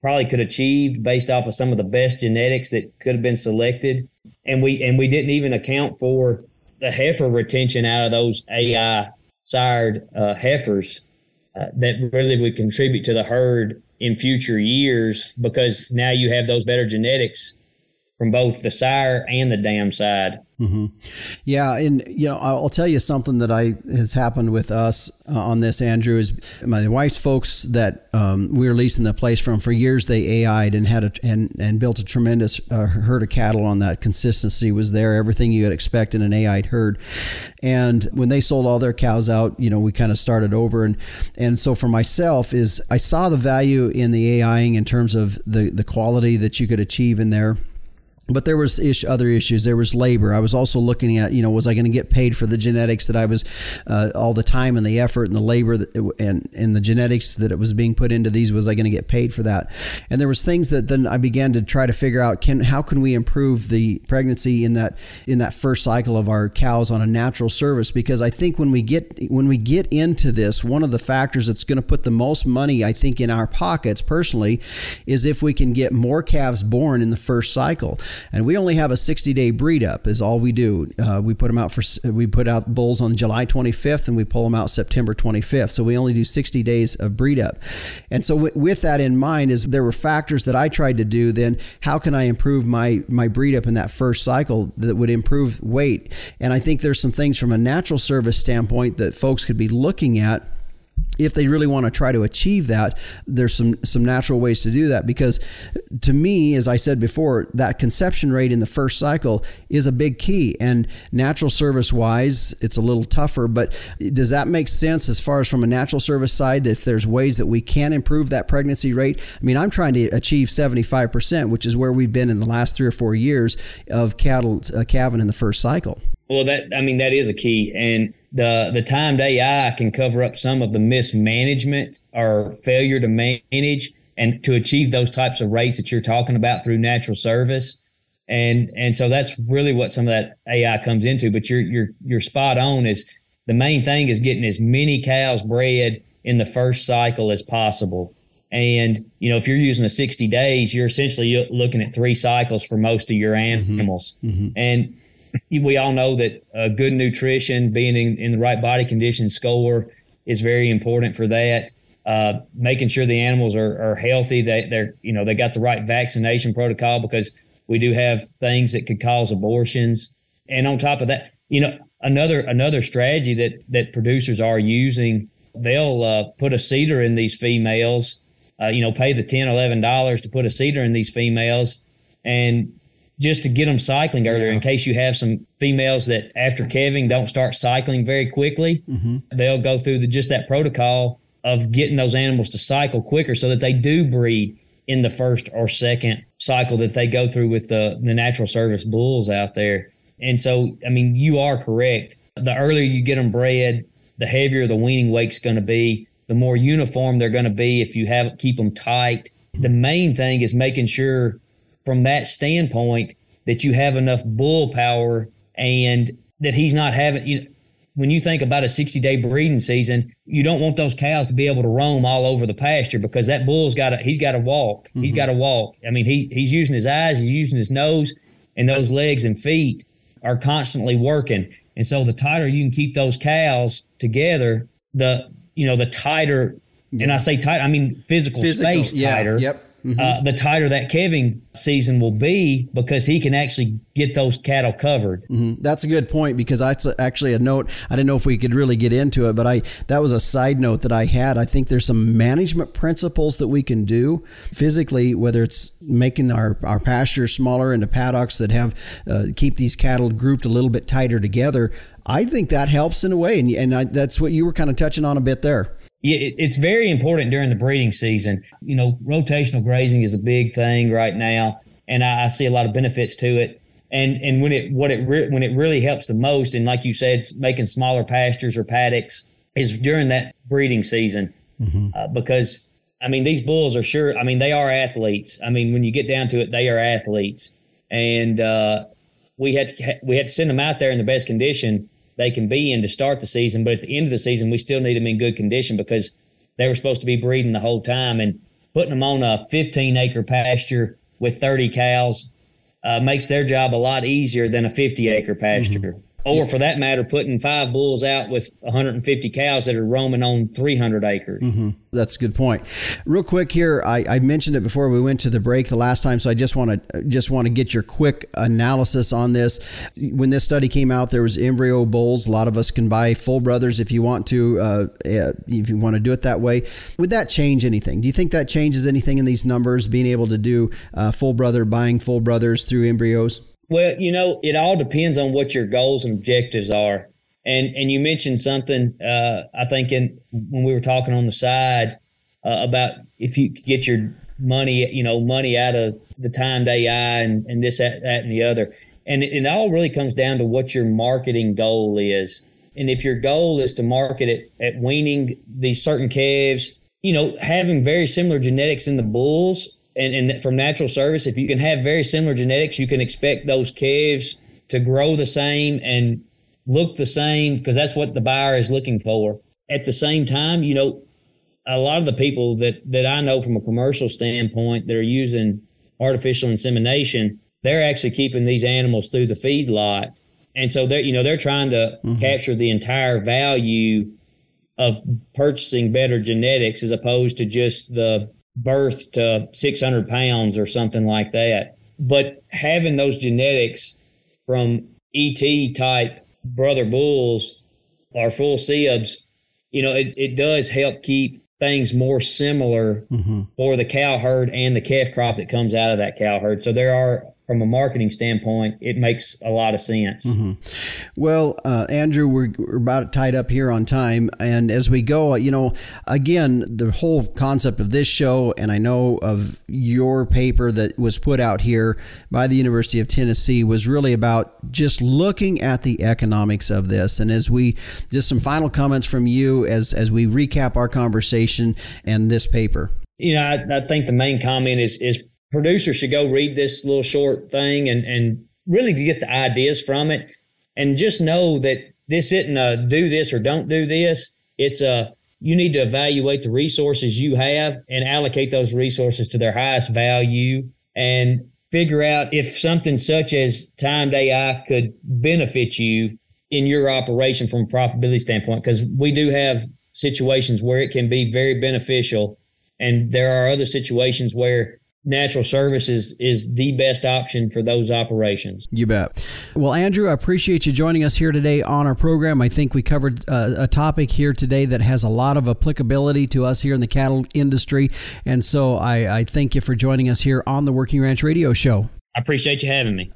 probably could achieve based off of some of the best genetics that could have been selected. And we, and we didn't even account for the heifer retention out of those AI sired uh, heifers uh, that really would contribute to the herd in future years because now you have those better genetics from both the sire and the dam side. Mm-hmm. Yeah, and you know, I'll tell you something that I has happened with us uh, on this. Andrew is my wife's folks that um, we were leasing the place from for years. They AI'd and had a and and built a tremendous uh, herd of cattle on that. Consistency was there, everything you would expect in an AI'd herd. And when they sold all their cows out, you know, we kind of started over. And and so for myself is I saw the value in the AIing in terms of the the quality that you could achieve in there but there was ish, other issues. There was labor. I was also looking at, you know, was I going to get paid for the genetics that I was, uh, all the time and the effort and the labor that, and and the genetics that it was being put into these? Was I going to get paid for that? And there was things that then I began to try to figure out. Can how can we improve the pregnancy in that in that first cycle of our cows on a natural service? Because I think when we get when we get into this, one of the factors that's going to put the most money, I think, in our pockets personally, is if we can get more calves born in the first cycle and we only have a 60 day breed up is all we do. Uh, we put them out for we put out bulls on july 25th and we pull them out september 25th so we only do 60 days of breed up. And so w- with that in mind is there were factors that i tried to do then how can i improve my my breed up in that first cycle that would improve weight? And i think there's some things from a natural service standpoint that folks could be looking at if they really want to try to achieve that, there's some some natural ways to do that. Because to me, as I said before, that conception rate in the first cycle is a big key. And natural service wise, it's a little tougher. But does that make sense as far as from a natural service side? If there's ways that we can improve that pregnancy rate, I mean, I'm trying to achieve 75%, which is where we've been in the last three or four years of cattle uh, calving in the first cycle. Well, that I mean that is a key, and the the timed AI can cover up some of the mismanagement or failure to manage and to achieve those types of rates that you're talking about through natural service. And and so that's really what some of that AI comes into. But you're you're you're spot on. Is the main thing is getting as many cows bred in the first cycle as possible. And you know, if you're using a 60 days, you're essentially looking at three cycles for most of your mm-hmm. animals. Mm-hmm. And [LAUGHS] we all know that uh, good nutrition, being in, in the right body condition score is very important for that. Uh, making sure the animals are, are healthy, they, they're, you know, they got the right vaccination protocol because we do have things that could cause abortions. And on top of that, you know, another, another strategy that, that producers are using, they'll uh, put a CIDR in these females, uh, you know, pay the 10, $11 to put a CIDR in these females and just to get them cycling earlier yeah. in case you have some females that after calving don't start cycling very quickly mm-hmm. they'll go through the, just that protocol of getting those animals to cycle quicker so that they do breed in the first or second cycle that they go through with the, the natural service bulls out there and so i mean you are correct the earlier you get them bred the heavier the weaning weight's going to be the more uniform they're going to be if you have keep them tight the main thing is making sure from that standpoint that you have enough bull power and that he's not having you know, when you think about a 60 day breeding season, you don't want those cows to be able to roam all over the pasture because that bull's got to, he's got to walk. Mm-hmm. He's got to walk. I mean, he, he's using his eyes, he's using his nose, and those legs and feet are constantly working. And so the tighter you can keep those cows together, the, you know, the tighter, yeah. and I say tight, I mean physical, physical space yeah. tighter. Yep mm-hmm. uh, the tighter that calving season will be because he can actually get those cattle covered. Mm-hmm. That's a good point because that's actually a note. I didn't know if we could really get into it, but I that was a side note that I had. I think there's some management principles that we can do physically, whether it's making our, our pastures smaller into paddocks that have uh, keep these cattle grouped a little bit tighter together. I think that helps in a way, and, and I, that's what you were kind of touching on a bit there. Yeah, it's very important during the breeding season. You know, rotational grazing is a big thing right now, and I, I see a lot of benefits to it. And and when it what it re- when it really helps the most, and like you said, making smaller pastures or paddocks is during that breeding season, mm-hmm. uh, because I mean these bulls are sure. I mean they are athletes. I mean when you get down to it, they are athletes, and uh, we had we had to send them out there in the best condition they can be in to start the season. But at the end of the season, we still need them in good condition because they were supposed to be breeding the whole time. And putting them on a 15 acre pasture with 30 cows uh, makes their job a lot easier than a 50 acre pasture. Mm-hmm or for that matter, putting five bulls out with 150 cows that are roaming on 300 acres. Mm-hmm. That's a good point. Real quick here, I, I, mentioned it before we went to the break the last time, so I just want to just want to get your quick analysis on this. When this study came out, there was embryo bulls. A lot of us can buy full brothers if you want to, uh, eh, if you want to do it that way. Would that change anything? Do you think that changes anything in these numbers? Being able to do uh, full brother, buying full brothers through embryos? Well, you know, it all depends on what your goals and objectives are. And and you mentioned something. Uh, I think in when we were talking on the side uh, about if you get your money, you know, money out of the timed AI and, and this, that, that, and the other. And it, it all really comes down to what your marketing goal is. And if your goal is to market it at weaning these certain calves, you know, having very similar genetics in the bulls and, and from natural service, if you can have very similar genetics, you can expect those calves to grow the same and look the same because that's what the buyer is looking for. At the same time, you know, a lot of the people that that I know from a commercial standpoint that are using artificial insemination, they're actually keeping these animals through the feed lot. And so they're, you know, they're trying to mm-hmm. capture the entire value of purchasing better genetics as opposed to just the birth to 600 pounds or something like that. But having those genetics from ET type brother bulls or full sibs, you know, it, it does help keep things more similar mm-hmm. for the cow herd and the calf crop that comes out of that cow herd. So there are from a marketing standpoint, it makes a lot of sense. Mm-hmm. Well, uh, Andrew, we're, we're about tied up here on time. And as we go, you know, again, the whole concept of this show, and I know of your paper that was put out here by the University of Tennessee, was really about just looking at the economics of this. And as we, just some final comments from you as, as we recap our conversation and this paper. You know, I, I think the main comment is is producers should go read this little short thing and, and really get the ideas from it and just know that this isn't a do this or don't do this. It's a you need to evaluate the resources you have and allocate those resources to their highest value and figure out if something such as timed AI could benefit you in your operation from a profitability standpoint. Because we do have situations where it can be very beneficial. And there are other situations where natural services is the best option for those operations. You bet. Well, Andrew, I appreciate you joining us here today on our program. I think we covered uh, a topic here today that has a lot of applicability to us here in the cattle industry. And so I, I thank you for joining us here on the Working Ranch Radio Show. I appreciate you having me.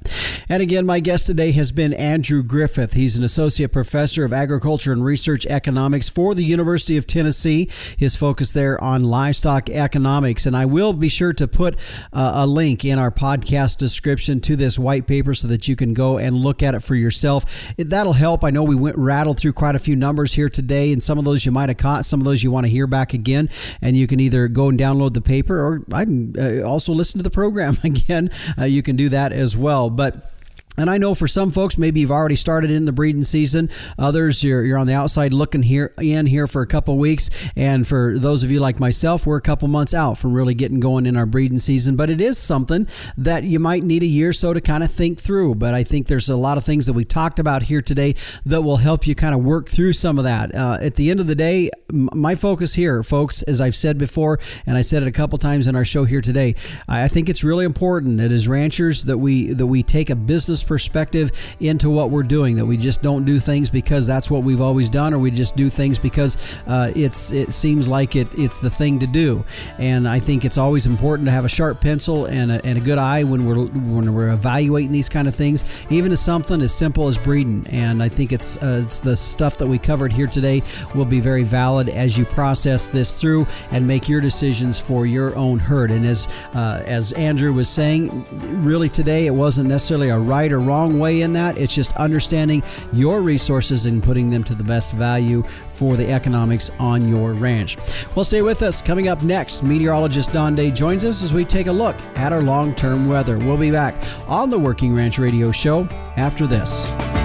And again, my guest today has been Andrew Griffith. He's an associate professor of agriculture and resource economics for the University of Tennessee. His focus there on livestock economics. And I will be sure to put uh, a link in our podcast description to this white paper so that you can go and look at it for yourself. That'll help. I know we went rattled through quite a few numbers here today, and some of those you might have caught, some of those you want to hear back again. And you can either go and download the paper, or I can uh, also listen to the program [LAUGHS] again. Uh, you can do that as well. But and I know for some folks, maybe you've already started in the breeding season. Others, you're, you're on the outside looking here in here for a couple weeks. And for those of you like myself, we're a couple months out from really getting going in our breeding season. But it is something that you might need a year or so to kind of think through. But I think there's a lot of things that we talked about here today that will help you kind of work through some of that. Uh, at the end of the day, my focus here, folks, as I've said before, and I said it a couple times in our show here today, I think it's really important that as ranchers that we that we take a business perspective into what we're doing. That we just don't do things because that's what we've always done, or we just do things because uh, it's it seems like it it's the thing to do. And I think it's always important to have a sharp pencil and a, and a good eye when we're when we're evaluating these kind of things, even as something as simple as breeding. And I think it's uh, it's the stuff that we covered here today will be very valid as you process this through and make your decisions for your own herd. And as uh, as Andrew was saying, really today it wasn't necessarily a right or wrong way in that. It's just understanding your resources and putting them to the best value for the economics on your ranch. Well, stay with us. Coming up next, meteorologist Don Day joins us as we take a look at our long term weather. We'll be back on the Working Ranch Radio Show after this.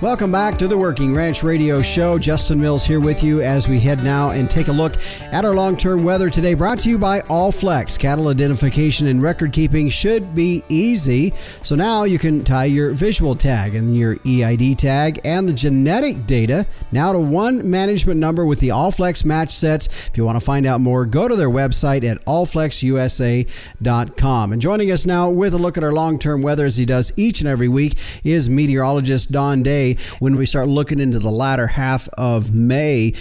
Welcome back to the Working Ranch Radio Show. Justin Mills here with you as we head now and take a look at our long term weather today. Brought to you by Allflex. Cattle identification and record keeping should be easy. So now you can tie your visual tag and your EID tag and the genetic data now to one management number with the Allflex match sets. If you want to find out more, go to their website at allflexusa.com. And joining us now with a look at our long term weather as he does each and every week is meteorologist Don Day when we start looking into the latter half of May.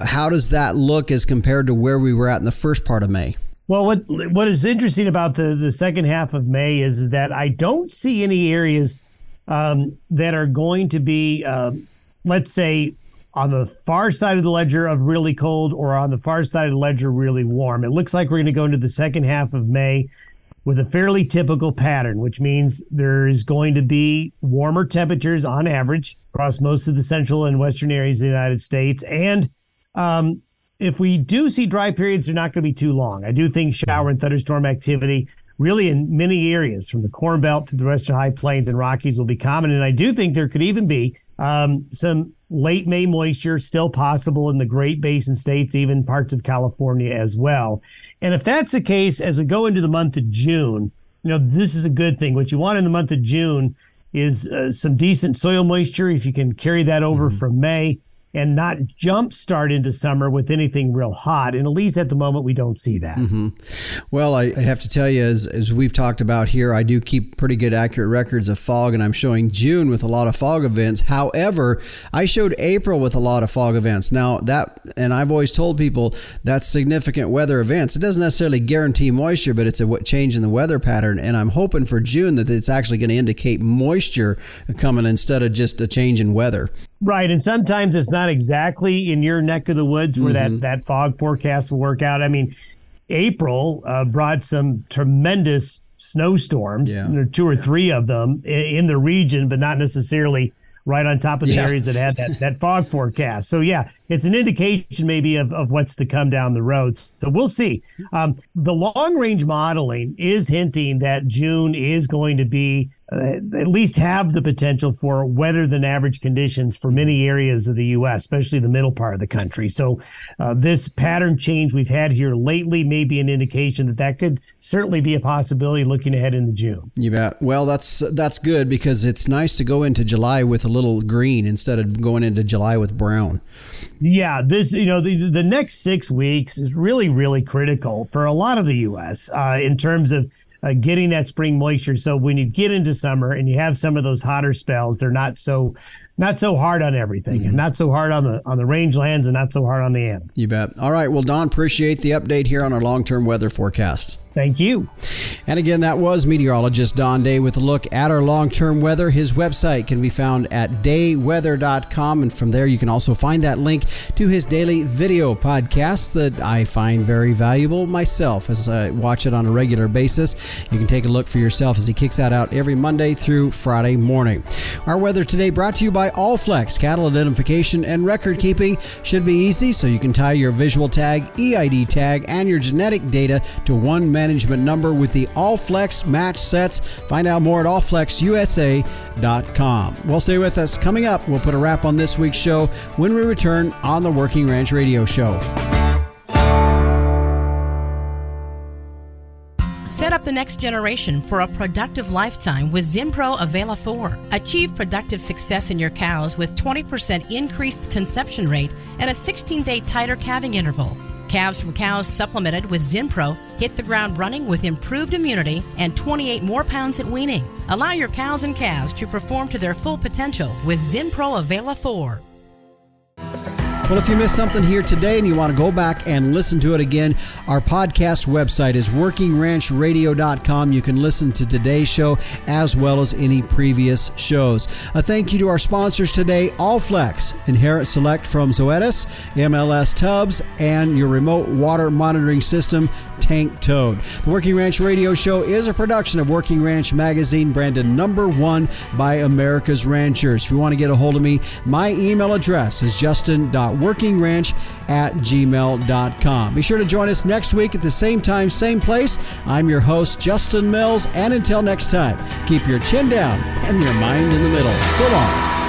How does that look as compared to where we were at in the first part of May? Well, what what is interesting about the the second half of May is, is that I don't see any areas um, that are going to be, uh, let's say, on the far side of the ledger of really cold or on the far side of the ledger really warm. It looks like we're going to go into the second half of May with a fairly typical pattern, which means there is going to be warmer temperatures on average across most of the central and western areas of the United States. And um, if we do see dry periods, they're not going to be too long. I do think shower and thunderstorm activity, really in many areas from the Corn Belt to the Western High Plains and Rockies, will be common. And I do think there could even be um, some late May moisture still possible in the Great Basin states, even parts of California as well. And if that's the case, as we go into the month of June, you know, this is a good thing. What you want in the month of June is uh, some decent soil moisture. If you can carry that over mm-hmm. from May, and not jump start into summer with anything real hot. And at least at the moment, we don't see that. Mm-hmm. Well, I, I, have to tell you, as, as we've talked about here, I do keep pretty good, accurate records of fog, and I'm showing June with a lot of fog events. However, I showed April with a lot of fog events. Now, that, and I've always told people that's significant weather events. It doesn't necessarily guarantee moisture, but it's a change in the weather pattern. And I'm hoping for June that it's actually going to indicate moisture coming instead of just a change in weather. Right, and sometimes it's not exactly in your neck of the woods where mm-hmm. that that fog forecast will work out. I mean, April uh, brought some tremendous snowstorms, yeah. two or three of them in the region, but not necessarily right on top of the yeah. areas that had that, that [LAUGHS] fog forecast. So yeah, it's an indication maybe of, of what's to come down the road. So we'll see. Um, the long range modeling is hinting that June is going to be at least have the potential for wetter than average conditions for many areas of the U.S., especially the middle part of the country. So, uh, this pattern change we've had here lately may be an indication that that could certainly be a possibility looking ahead into June. You bet. Well, that's that's good because it's nice to go into July with a little green instead of going into July with brown. Yeah, this you know the the next six weeks is really really critical for a lot of the U.S. Uh, in terms of uh, getting that spring moisture. So when you get into summer and you have some of those hotter spells, they're not so not so hard on everything mm-hmm. and not so hard on the on the rangelands and not so hard on the end. You bet. All right. Well, Don, appreciate the update here on our long term weather forecast. Thank you. And again, that was meteorologist Don Day with a look at our long term weather. His website can be found at dayweather.com. And from there, you can also find that link to his daily video podcast that I find very valuable myself as I watch it on a regular basis. You can take a look for yourself as he kicks that out every Monday through Friday morning. Our weather today brought to you by Allflex. Cattle identification and record keeping should be easy, so you can tie your visual tag, EID tag, and your genetic data to one man management number with the Allflex match sets. Find out more at allflexusa.com. Well, stay with us. Coming up, we'll put a wrap on this week's show when we return on the Working Ranch Radio Show. Set up the next generation for a productive lifetime with Zinpro Availa 4. Achieve productive success in your cows with 20% increased conception rate and a 16 day tighter calving interval. Calves from cows supplemented with Zinpro hit the ground running with improved immunity and 28 more pounds at weaning. Allow your cows and calves to perform to their full potential with Zinpro Availa 4. Well, if you missed something here today and you want to go back and listen to it again, our podcast website is workingranchradio.com. You can listen to today's show as well as any previous shows. A thank you to our sponsors today Allflex, Inherit Select from Zoetis, MLS Tubs, and your remote water monitoring system, Tank Toad. The Working Ranch Radio Show is a production of Working Ranch Magazine, branded number one by America's Ranchers. If you want to get a hold of me, my email address is justin.com workingranch at gmail.com. Be sure to join us next week at the same time, same place. I'm your host, Justin Mills, and until next time, keep your chin down and your mind in the middle. So long.